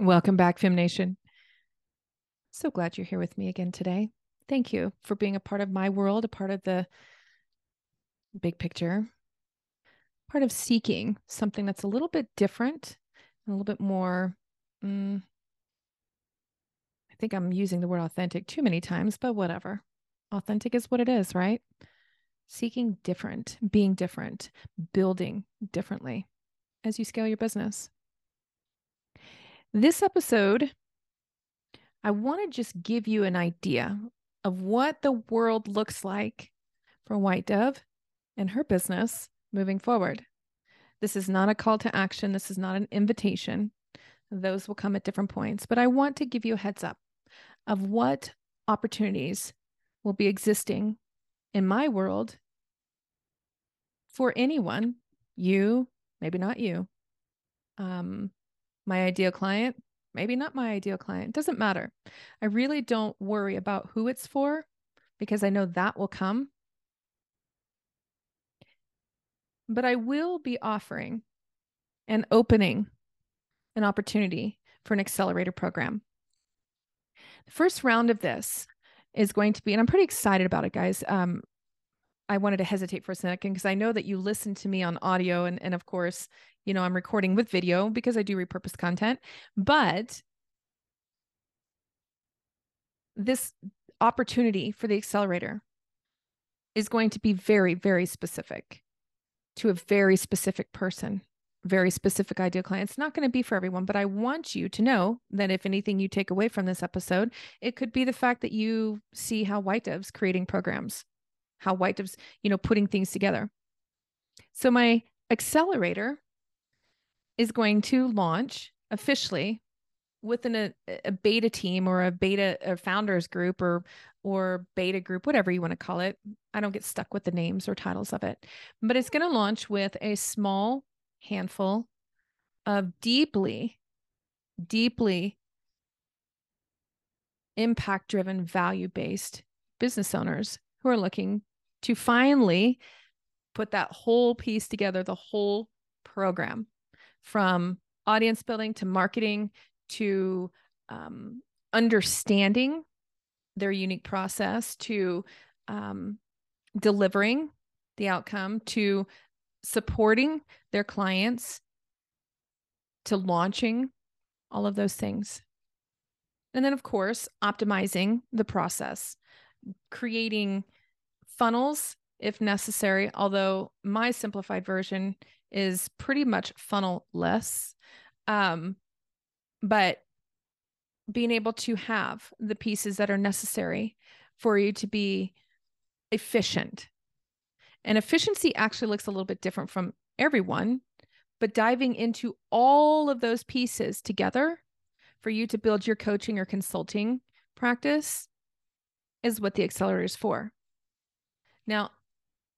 Welcome back, Fem Nation. So glad you're here with me again today. Thank you for being a part of my world, a part of the big picture, part of seeking something that's a little bit different, a little bit more. Mm, I think I'm using the word authentic too many times, but whatever. Authentic is what it is, right? Seeking different, being different, building differently as you scale your business. This episode, I want to just give you an idea of what the world looks like for White Dove and her business moving forward. This is not a call to action. This is not an invitation. Those will come at different points, but I want to give you a heads up of what opportunities will be existing in my world for anyone, you, maybe not you, um, my ideal client, maybe not my ideal client, doesn't matter. I really don't worry about who it's for because I know that will come. But I will be offering and opening an opportunity for an accelerator program. The first round of this is going to be, and I'm pretty excited about it, guys. Um, I wanted to hesitate for a second because I know that you listen to me on audio and, and of course, you know, I'm recording with video because I do repurpose content, but this opportunity for the accelerator is going to be very, very specific to a very specific person, very specific ideal client. It's not going to be for everyone, but I want you to know that if anything you take away from this episode, it could be the fact that you see how White Dove's creating programs, how White Dove's, you know, putting things together. So my accelerator is going to launch officially within a, a beta team or a beta a founders group or or beta group whatever you want to call it. I don't get stuck with the names or titles of it. But it's going to launch with a small handful of deeply deeply impact driven value based business owners who are looking to finally put that whole piece together the whole program from audience building to marketing to um, understanding their unique process to um, delivering the outcome to supporting their clients to launching all of those things. And then of course optimizing the process creating funnels if necessary although my simplified version is pretty much funnel less um, but being able to have the pieces that are necessary for you to be efficient. And efficiency actually looks a little bit different from everyone, but diving into all of those pieces together for you to build your coaching or consulting practice is what the accelerator is for. Now,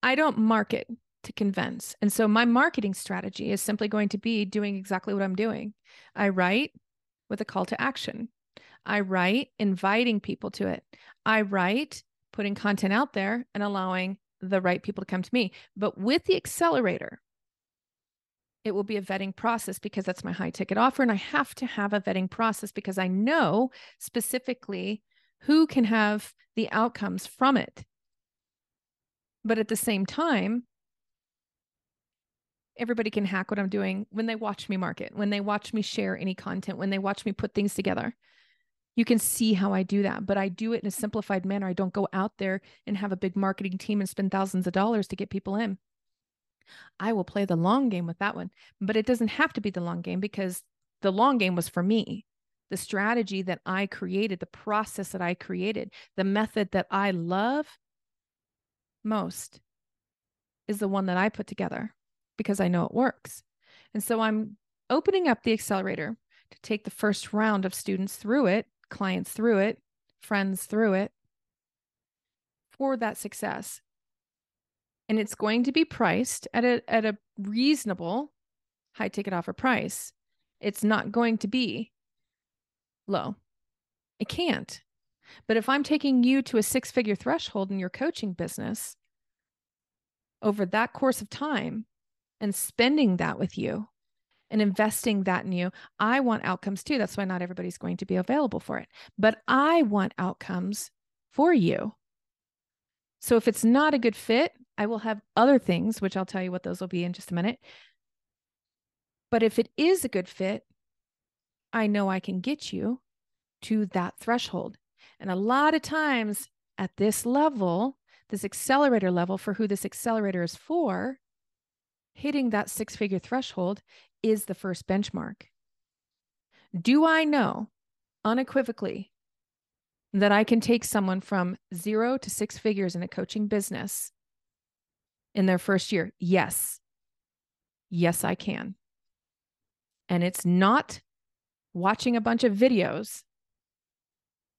I don't market to convince. And so my marketing strategy is simply going to be doing exactly what I'm doing. I write with a call to action. I write inviting people to it. I write putting content out there and allowing the right people to come to me. But with the accelerator, it will be a vetting process because that's my high ticket offer. And I have to have a vetting process because I know specifically who can have the outcomes from it. But at the same time, everybody can hack what I'm doing when they watch me market, when they watch me share any content, when they watch me put things together. You can see how I do that, but I do it in a simplified manner. I don't go out there and have a big marketing team and spend thousands of dollars to get people in. I will play the long game with that one, but it doesn't have to be the long game because the long game was for me. The strategy that I created, the process that I created, the method that I love most is the one that I put together because I know it works. And so I'm opening up the accelerator to take the first round of students through it, clients through it, friends through it for that success. And it's going to be priced at a at a reasonable high ticket offer price. It's not going to be low. It can't. But if I'm taking you to a six figure threshold in your coaching business over that course of time, and spending that with you and investing that in you. I want outcomes too. That's why not everybody's going to be available for it. But I want outcomes for you. So if it's not a good fit, I will have other things, which I'll tell you what those will be in just a minute. But if it is a good fit, I know I can get you to that threshold. And a lot of times at this level, this accelerator level for who this accelerator is for, hitting that six figure threshold is the first benchmark. Do I know unequivocally that I can take someone from zero to six figures in a coaching business in their first year? Yes. Yes, I can. And it's not watching a bunch of videos,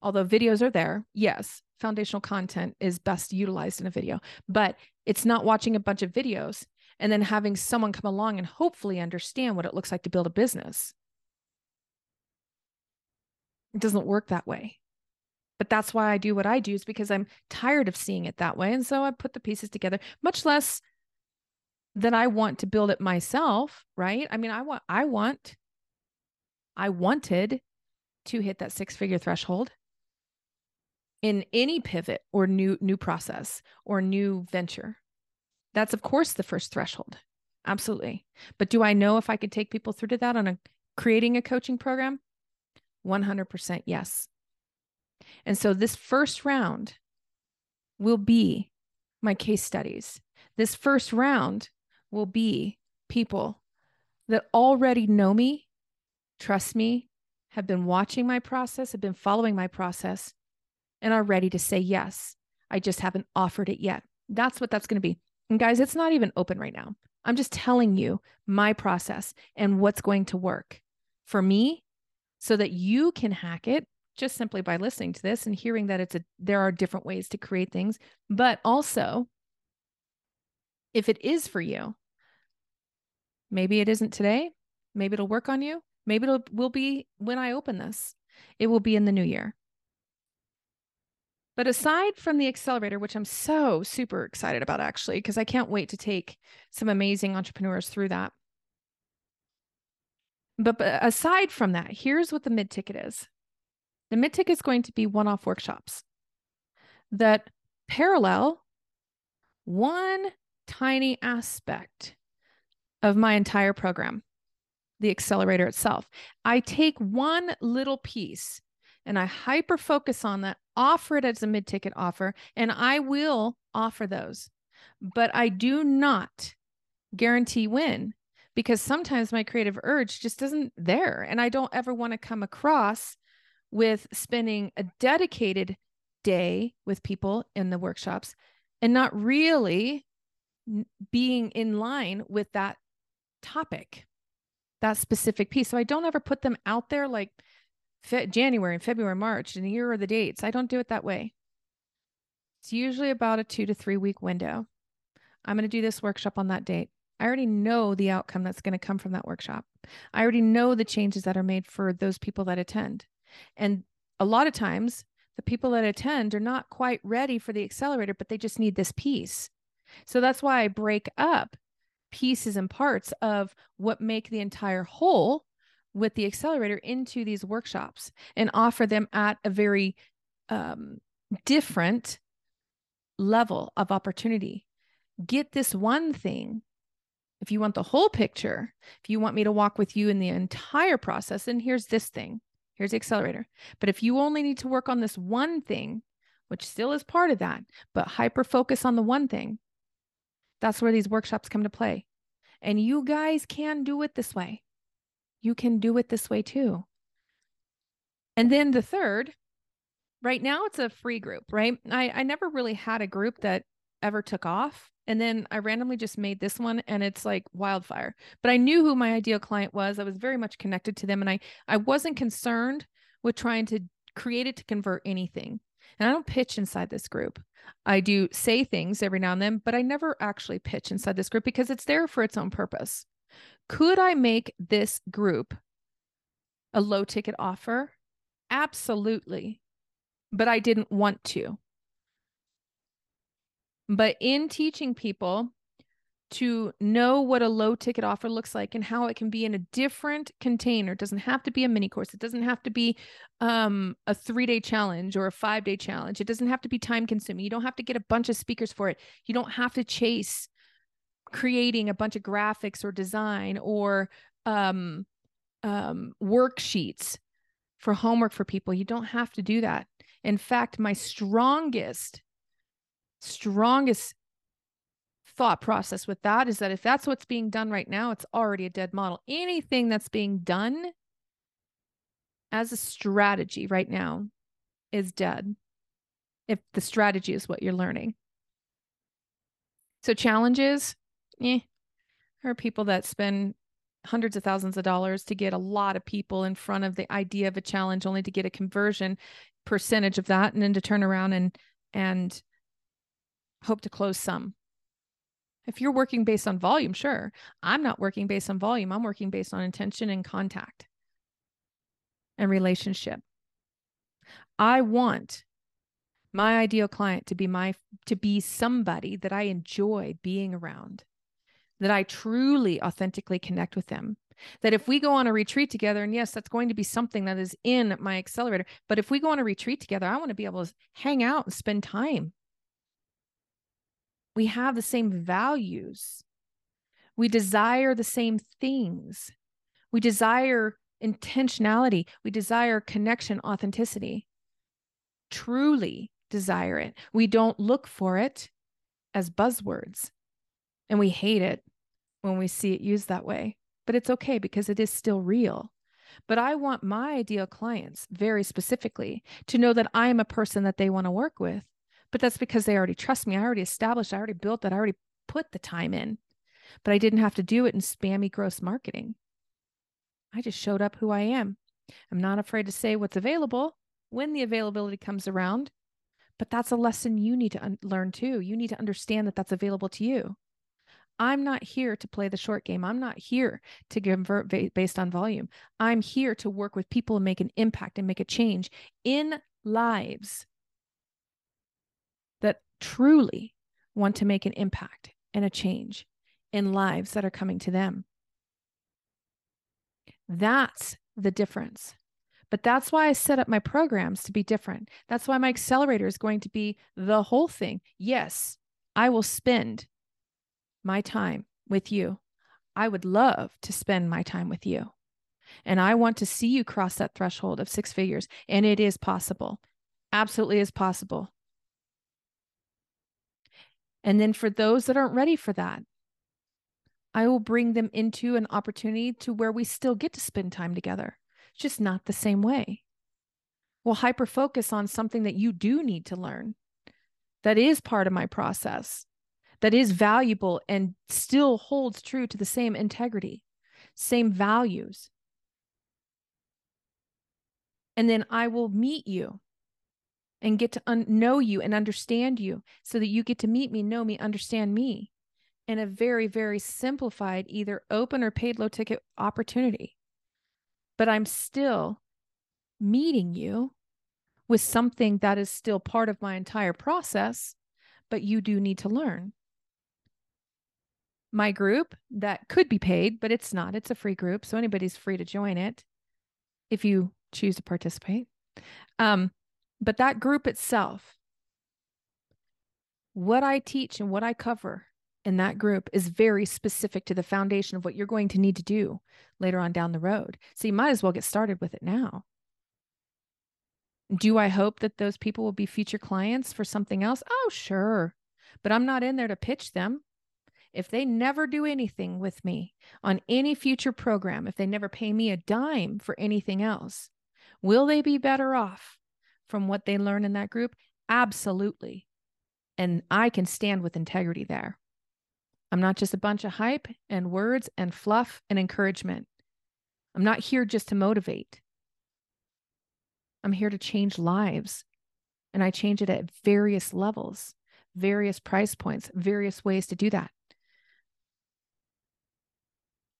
although videos are there. Yes, foundational content is best utilized in a video, but it's not watching a bunch of videos and then having someone come along and hopefully understand what it looks like to build a business. It doesn't work that way. But that's why I do what I do is because I'm tired of seeing it that way. And so I put the pieces together, much less that I want to build it myself, right? I mean, I want, I want, I wanted to hit that six figure threshold in any pivot or new new process or new venture that's, of course, the first threshold. Absolutely. But do I know if I could take people through to that on a creating a coaching program? 100% yes. And so this first round will be my case studies. This first round will be people that already know me, trust me, have been watching my process, have been following my process, and are ready to say yes. I just haven't offered it yet. That's what that's going to be. And guys, it's not even open right now. I'm just telling you my process and what's going to work for me so that you can hack it just simply by listening to this and hearing that it's a there are different ways to create things, but also if it is for you, maybe it isn't today, maybe it'll work on you, maybe it'll will be when I open this. It will be in the new year. But aside from the accelerator, which I'm so super excited about actually, because I can't wait to take some amazing entrepreneurs through that. But, but aside from that, here's what the mid ticket is the mid ticket is going to be one off workshops that parallel one tiny aspect of my entire program, the accelerator itself. I take one little piece and I hyper focus on that offer it as a mid ticket offer, and I will offer those. But I do not guarantee win because sometimes my creative urge just isn't there. And I don't ever want to come across with spending a dedicated day with people in the workshops and not really being in line with that topic, that specific piece. So I don't ever put them out there like, Fe- January, and February, March, and here are the dates. I don't do it that way. It's usually about a two to three week window. I'm going to do this workshop on that date. I already know the outcome that's going to come from that workshop. I already know the changes that are made for those people that attend. And a lot of times, the people that attend are not quite ready for the accelerator, but they just need this piece. So that's why I break up pieces and parts of what make the entire whole with the accelerator into these workshops and offer them at a very um, different level of opportunity. Get this one thing. If you want the whole picture, if you want me to walk with you in the entire process, then here's this thing. Here's the accelerator. But if you only need to work on this one thing, which still is part of that, but hyper focus on the one thing, that's where these workshops come to play. And you guys can do it this way you can do it this way too. And then the third, right now it's a free group, right? I, I never really had a group that ever took off. And then I randomly just made this one and it's like wildfire. But I knew who my ideal client was. I was very much connected to them and I I wasn't concerned with trying to create it to convert anything. And I don't pitch inside this group. I do say things every now and then, but I never actually pitch inside this group because it's there for its own purpose. Could I make this group a low ticket offer? Absolutely. But I didn't want to. But in teaching people to know what a low ticket offer looks like and how it can be in a different container. It doesn't have to be a mini course. It doesn't have to be um, a three day challenge or a five day challenge. It doesn't have to be time consuming. You don't have to get a bunch of speakers for it. You don't have to chase creating a bunch of graphics or design or um, um, worksheets for homework for people. You don't have to do that. In fact, my strongest, strongest thought process with that is that if that's what's being done right now, it's already a dead model. Anything that's being done as a strategy right now is dead if the strategy is what you're learning. So, challenges, eh, there are people that spend hundreds of thousands of dollars to get a lot of people in front of the idea of a challenge only to get a conversion percentage of that and then to turn around and and hope to close some if you're working based on volume, sure. I'm not working based on volume. I'm working based on intention and contact and relationship. I want my ideal client to be my to be somebody that I enjoy being around. That I truly authentically connect with them. That if we go on a retreat together and yes, that's going to be something that is in my accelerator, but if we go on a retreat together, I want to be able to hang out and spend time we have the same values. We desire the same things. We desire intentionality. We desire connection, authenticity. Truly desire it. We don't look for it as buzzwords. And we hate it when we see it used that way. But it's okay because it is still real. But I want my ideal clients very specifically to know that I am a person that they want to work with but that's because they already trust me. I already established, I already built that, I already put the time in. But I didn't have to do it in spammy, gross marketing. I just showed up who I am. I'm not afraid to say what's available when the availability comes around. But that's a lesson you need to un- learn too. You need to understand that that's available to you. I'm not here to play the short game. I'm not here to convert ba- based on volume. I'm here to work with people and make an impact and make a change in lives that truly want to make an impact and a change in lives that are coming to them. That's the difference. But that's why I set up my programs to be different. That's why my accelerator is going to be the whole thing. Yes, I will spend my time with you. I would love to spend my time with you. And I want to see you cross that threshold of six figures. And it is possible. Absolutely is possible. And then for those that aren't ready for that, I will bring them into an opportunity to where we still get to spend time together, just not the same way. We'll hyper focus on something that you do need to learn that is part of my process, that is valuable and still holds true to the same integrity, same values. And then I will meet you and get to un- know you and understand you so that you get to meet me, know me, understand me in a very, very simplified, either open or paid low ticket opportunity. But I'm still meeting you with something that is still part of my entire process, but you do need to learn. My group that could be paid, but it's not, it's a free group. So anybody's free to join it if you choose to participate. Um, but that group itself, what I teach and what I cover in that group is very specific to the foundation of what you're going to need to do later on down the road. So you might as well get started with it now. Do I hope that those people will be future clients for something else? Oh, sure. But I'm not in there to pitch them. If they never do anything with me on any future program, if they never pay me a dime for anything else, will they be better off from what they learn in that group? Absolutely. And I can stand with integrity there. I'm not just a bunch of hype and words and fluff and encouragement. I'm not here just to motivate. I'm here to change lives. And I change it at various levels, various price points, various ways to do that.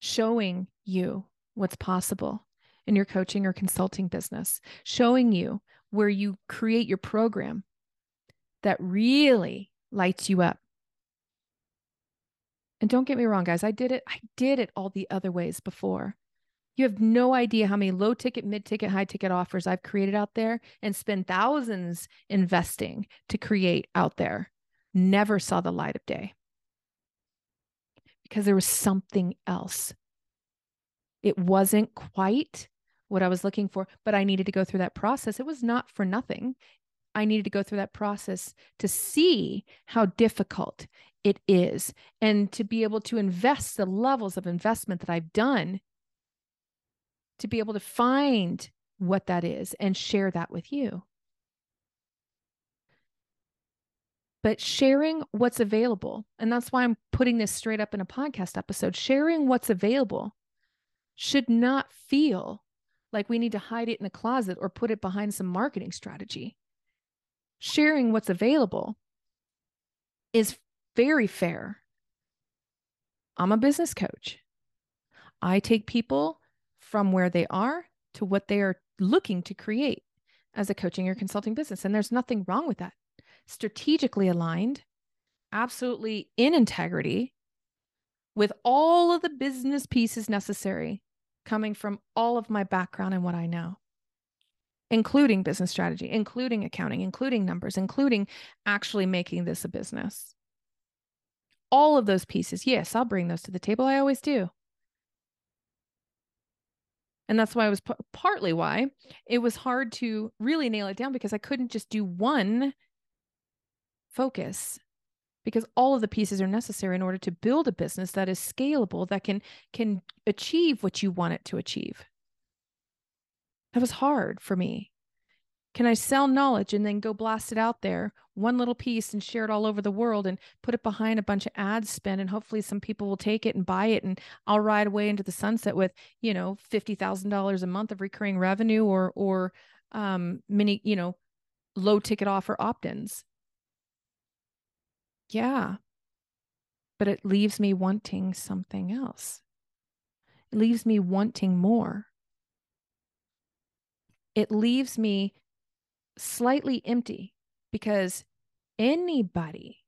Showing you what's possible in your coaching or consulting business, showing you where you create your program that really lights you up. And don't get me wrong, guys, I did it. I did it all the other ways before. You have no idea how many low ticket, mid ticket, high ticket offers I've created out there and spend thousands investing to create out there. Never saw the light of day because there was something else. It wasn't quite what I was looking for, but I needed to go through that process. It was not for nothing. I needed to go through that process to see how difficult it is and to be able to invest the levels of investment that I've done to be able to find what that is and share that with you. But sharing what's available, and that's why I'm putting this straight up in a podcast episode, sharing what's available should not feel like we need to hide it in a closet or put it behind some marketing strategy. Sharing what's available is very fair. I'm a business coach. I take people from where they are to what they are looking to create as a coaching or consulting business. And there's nothing wrong with that. Strategically aligned, absolutely in integrity, with all of the business pieces necessary coming from all of my background and what I know, including business strategy, including accounting, including numbers, including actually making this a business. All of those pieces, yes, I'll bring those to the table. I always do. And that's why I was p- partly why it was hard to really nail it down because I couldn't just do one focus because all of the pieces are necessary in order to build a business that is scalable that can can achieve what you want it to achieve. That was hard for me. Can I sell knowledge and then go blast it out there, one little piece, and share it all over the world and put it behind a bunch of ad spend? And hopefully some people will take it and buy it. And I'll ride away into the sunset with, you know, $50,000 a month of recurring revenue or, or, um, many, you know, low ticket offer opt ins. Yeah. But it leaves me wanting something else. It leaves me wanting more. It leaves me slightly empty because anybody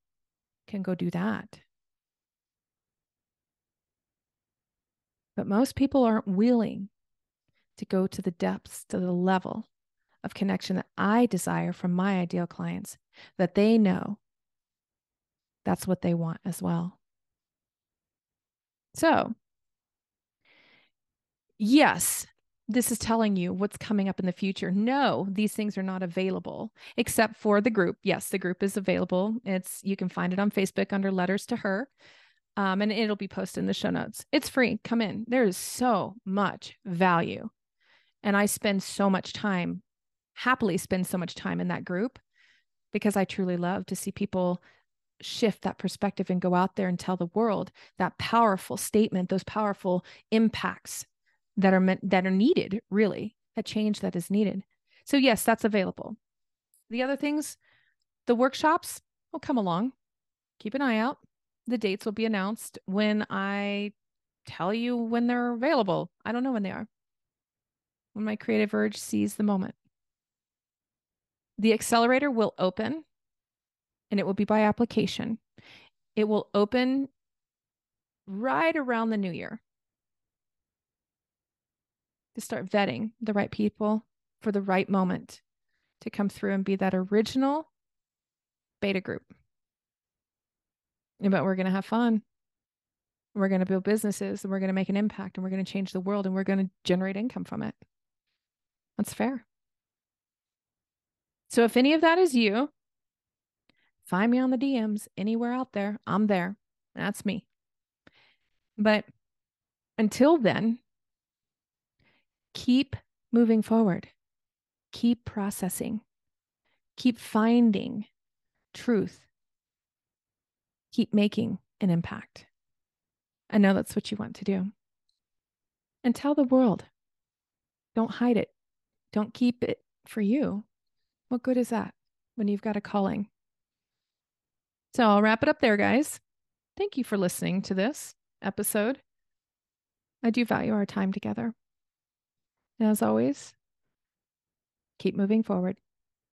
can go do that. But most people aren't willing to go to the depths, to the level of connection that I desire from my ideal clients, that they know that's what they want as well. So, yes, this is telling you what's coming up in the future. No, these things are not available except for the group. Yes, the group is available. It's you can find it on Facebook under Letters to Her. Um, and it'll be posted in the show notes. It's free. Come in. There is so much value. And I spend so much time, happily spend so much time in that group because I truly love to see people shift that perspective and go out there and tell the world that powerful statement, those powerful impacts that are meant that are needed really that change that is needed. So yes that's available. The other things the workshops will come along. Keep an eye out. The dates will be announced when i tell you when they're available. I don't know when they are. When my creative urge sees the moment. The accelerator will open and it will be by application it will open right around the new year to start vetting the right people for the right moment to come through and be that original beta group. But we're going to have fun. We're going to build businesses and we're going to make an impact and we're going to change the world and we're going to generate income from it. That's fair. So if any of that is you, find me on the DMs anywhere out there. I'm there. That's me. But until then, keep moving forward, keep processing, keep finding truth, keep making an impact. I know that's what you want to do. And tell the world. Don't hide it. Don't keep it for you. What good is that when you've got a calling? So I'll wrap it up there, guys. Thank you for listening to this episode. I do value our time together. And as always, keep moving forward.